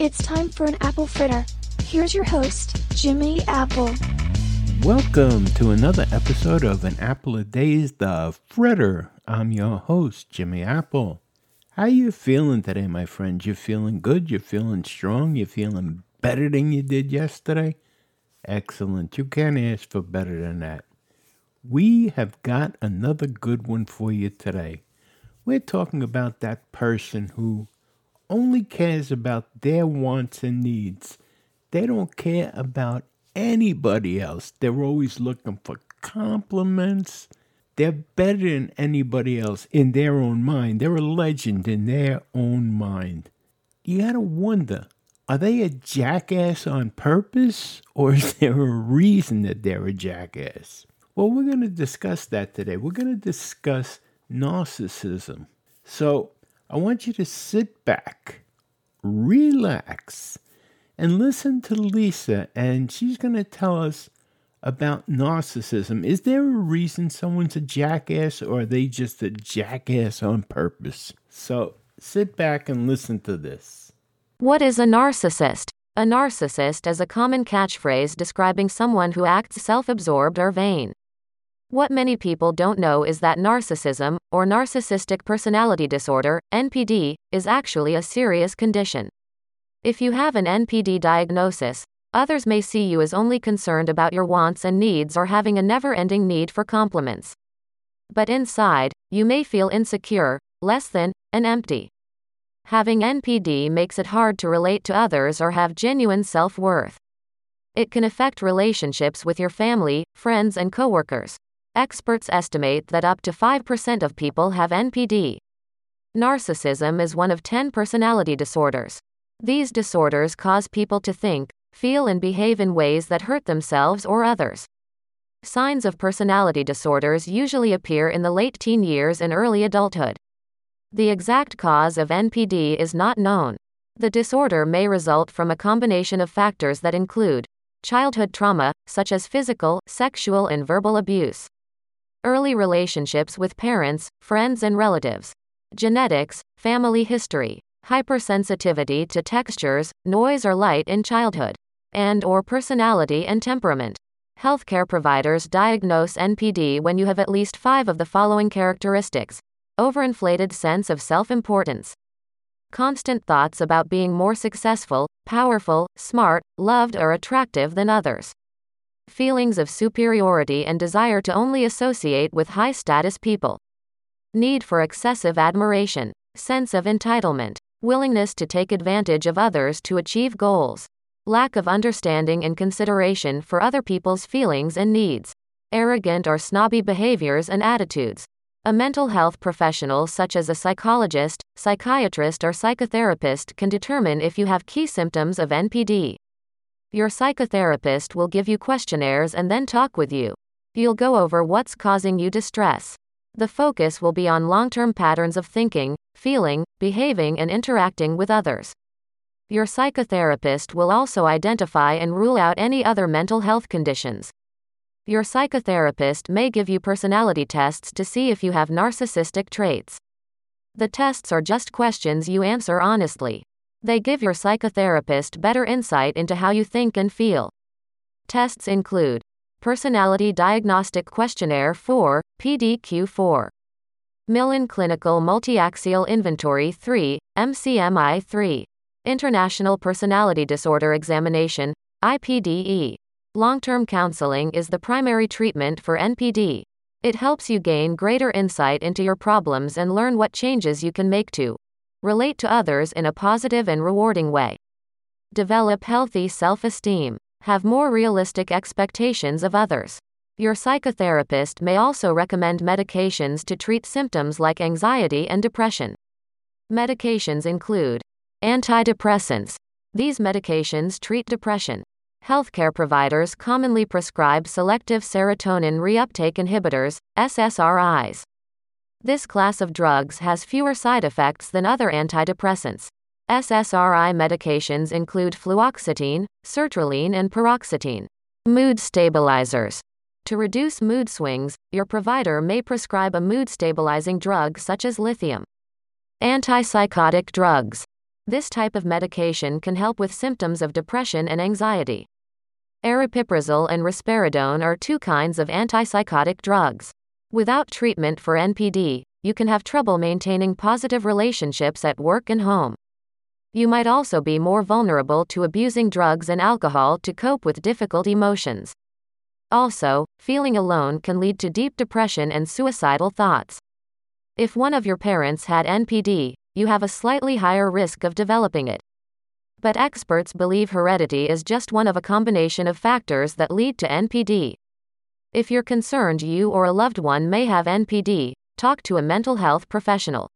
It's time for an apple fritter. Here's your host, Jimmy Apple. Welcome to another episode of An Apple a Day's The Fritter. I'm your host, Jimmy Apple. How you feeling today, my friends? You feeling good? You feeling strong? You feeling better than you did yesterday? Excellent. You can't ask for better than that. We have got another good one for you today. We're talking about that person who only cares about their wants and needs. They don't care about anybody else. They're always looking for compliments. They're better than anybody else in their own mind. They're a legend in their own mind. You gotta wonder are they a jackass on purpose or is there a reason that they're a jackass? Well, we're to discuss that today. We're to discuss narcissism. So I want you to sit back, relax, and listen to Lisa, and she's going to tell us about narcissism. Is there a reason someone's a jackass, or are they just a jackass on purpose? So sit back and listen to this. What is a narcissist? A narcissist is a common catchphrase describing someone who acts self absorbed or vain. What many people don't know is that narcissism, or narcissistic personality disorder, NPD, is actually a serious condition. If you have an NPD diagnosis, others may see you as only concerned about your wants and needs or having a never ending need for compliments. But inside, you may feel insecure, less than, and empty. Having NPD makes it hard to relate to others or have genuine self worth. It can affect relationships with your family, friends, and coworkers. Experts estimate that up to 5% of people have NPD. Narcissism is one of 10 personality disorders. These disorders cause people to think, feel, and behave in ways that hurt themselves or others. Signs of personality disorders usually appear in the late teen years and early adulthood. The exact cause of NPD is not known. The disorder may result from a combination of factors that include childhood trauma, such as physical, sexual, and verbal abuse, early relationships with parents, friends, and relatives, genetics, family history, hypersensitivity to textures, noise or light in childhood, and or personality and temperament. Healthcare providers diagnose NPD when you have at least 5 of the following characteristics: overinflated sense of self-importance, constant thoughts about being more successful, powerful, smart, loved or attractive than others. Feelings of superiority and desire to only associate with high status people. Need for excessive admiration, sense of entitlement, willingness to take advantage of others to achieve goals, lack of understanding and consideration for other people's feelings and needs, arrogant or snobby behaviors and attitudes. A mental health professional, such as a psychologist, psychiatrist, or psychotherapist, can determine if you have key symptoms of NPD. Your psychotherapist will give you questionnaires and then talk with you. You'll go over what's causing you distress. The focus will be on long term patterns of thinking, feeling, behaving, and interacting with others. Your psychotherapist will also identify and rule out any other mental health conditions. Your psychotherapist may give you personality tests to see if you have narcissistic traits. The tests are just questions you answer honestly. They give your psychotherapist better insight into how you think and feel. Tests include Personality Diagnostic Questionnaire 4, PDQ 4. Millon Clinical Multiaxial Inventory 3, MCMI 3. International Personality Disorder Examination, IPDE. Long term counseling is the primary treatment for NPD. It helps you gain greater insight into your problems and learn what changes you can make to relate to others in a positive and rewarding way. Develop healthy self esteem. Have more realistic expectations of others. Your psychotherapist may also recommend medications to treat symptoms like anxiety and depression. Medications include antidepressants. These medications treat depression. Healthcare providers commonly prescribe selective serotonin reuptake inhibitors, SSRIs. This class of drugs has fewer side effects than other antidepressants. SSRI medications include fluoxetine, sertraline, and paroxetine. Mood stabilizers. To reduce mood swings, your provider may prescribe a mood stabilizing drug such as lithium. Antipsychotic drugs. This type of medication can help with symptoms of depression and anxiety. Aripiprazole and risperidone are two kinds of antipsychotic drugs. Without treatment for NPD, you can have trouble maintaining positive relationships at work and home. You might also be more vulnerable to abusing drugs and alcohol to cope with difficult emotions. Also, feeling alone can lead to deep depression and suicidal thoughts. If one of your parents had NPD, you have a slightly higher risk of developing it. But experts believe heredity is just one of a combination of factors that lead to NPD. If you're concerned you or a loved one may have NPD, talk to a mental health professional.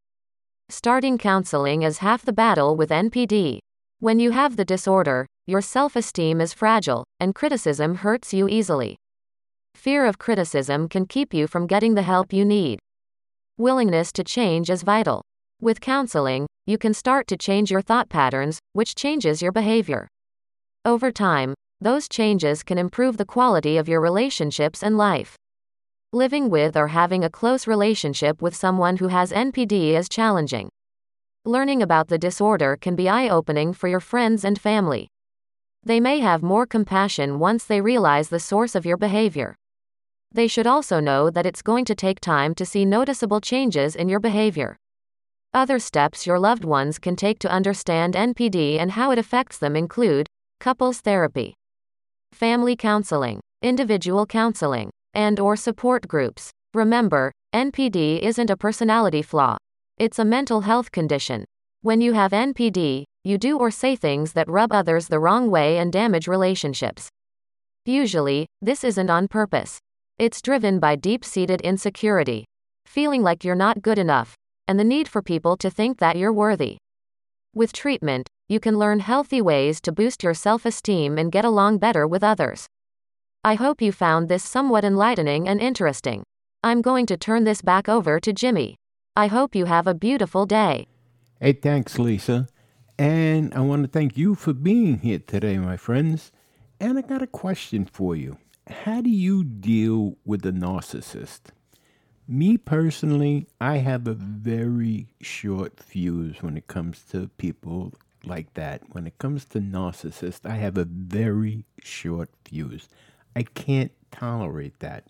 Starting counseling is half the battle with NPD. When you have the disorder, your self esteem is fragile, and criticism hurts you easily. Fear of criticism can keep you from getting the help you need. Willingness to change is vital. With counseling, you can start to change your thought patterns, which changes your behavior. Over time, those changes can improve the quality of your relationships and life. Living with or having a close relationship with someone who has NPD is challenging. Learning about the disorder can be eye opening for your friends and family. They may have more compassion once they realize the source of your behavior. They should also know that it's going to take time to see noticeable changes in your behavior. Other steps your loved ones can take to understand NPD and how it affects them include couples therapy, family counseling, individual counseling, and or support groups. Remember, NPD isn't a personality flaw. It's a mental health condition. When you have NPD, you do or say things that rub others the wrong way and damage relationships. Usually, this isn't on purpose. It's driven by deep seated insecurity, feeling like you're not good enough, and the need for people to think that you're worthy. With treatment, you can learn healthy ways to boost your self esteem and get along better with others. I hope you found this somewhat enlightening and interesting. I'm going to turn this back over to Jimmy. I hope you have a beautiful day. Hey, thanks, Lisa. And I want to thank you for being here today, my friends. And I got a question for you. How do you deal with a narcissist? Me personally, I have a very short fuse when it comes to people like that. When it comes to narcissists, I have a very short fuse. I can't tolerate that.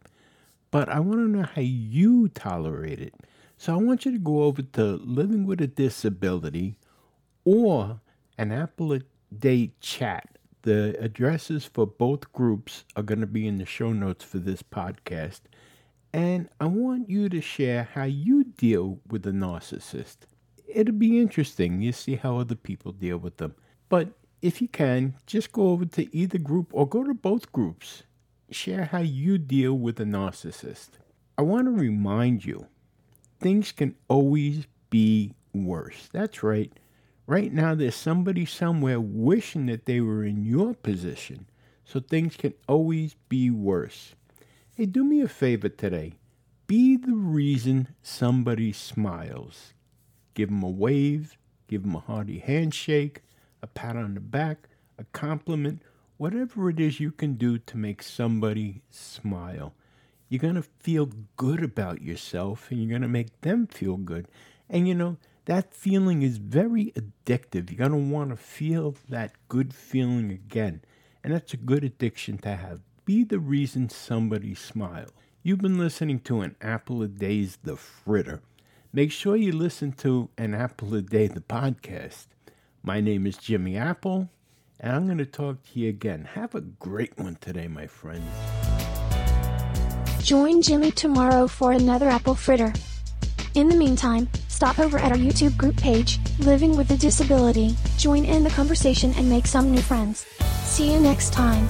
But I want to know how you tolerate it. So I want you to go over to Living with a Disability or an Apple a Day chat. The addresses for both groups are going to be in the show notes for this podcast. And I want you to share how you deal with a narcissist. It'll be interesting. You see how other people deal with them. But if you can, just go over to either group or go to both groups. Share how you deal with a narcissist. I want to remind you things can always be worse. That's right. Right now, there's somebody somewhere wishing that they were in your position. So things can always be worse. Hey, do me a favor today. Be the reason somebody smiles. Give them a wave, give them a hearty handshake, a pat on the back, a compliment, whatever it is you can do to make somebody smile. You're going to feel good about yourself and you're going to make them feel good. And you know, that feeling is very addictive. You're going to want to feel that good feeling again. And that's a good addiction to have be the reason somebody smiles. You've been listening to an apple a day's The Fritter. Make sure you listen to an apple a day, the podcast. My name is Jimmy Apple, and I'm going to talk to you again. Have a great one today, my friends. Join Jimmy tomorrow for another apple fritter. In the meantime, stop over at our YouTube group page, Living with a Disability, join in the conversation and make some new friends. See you next time.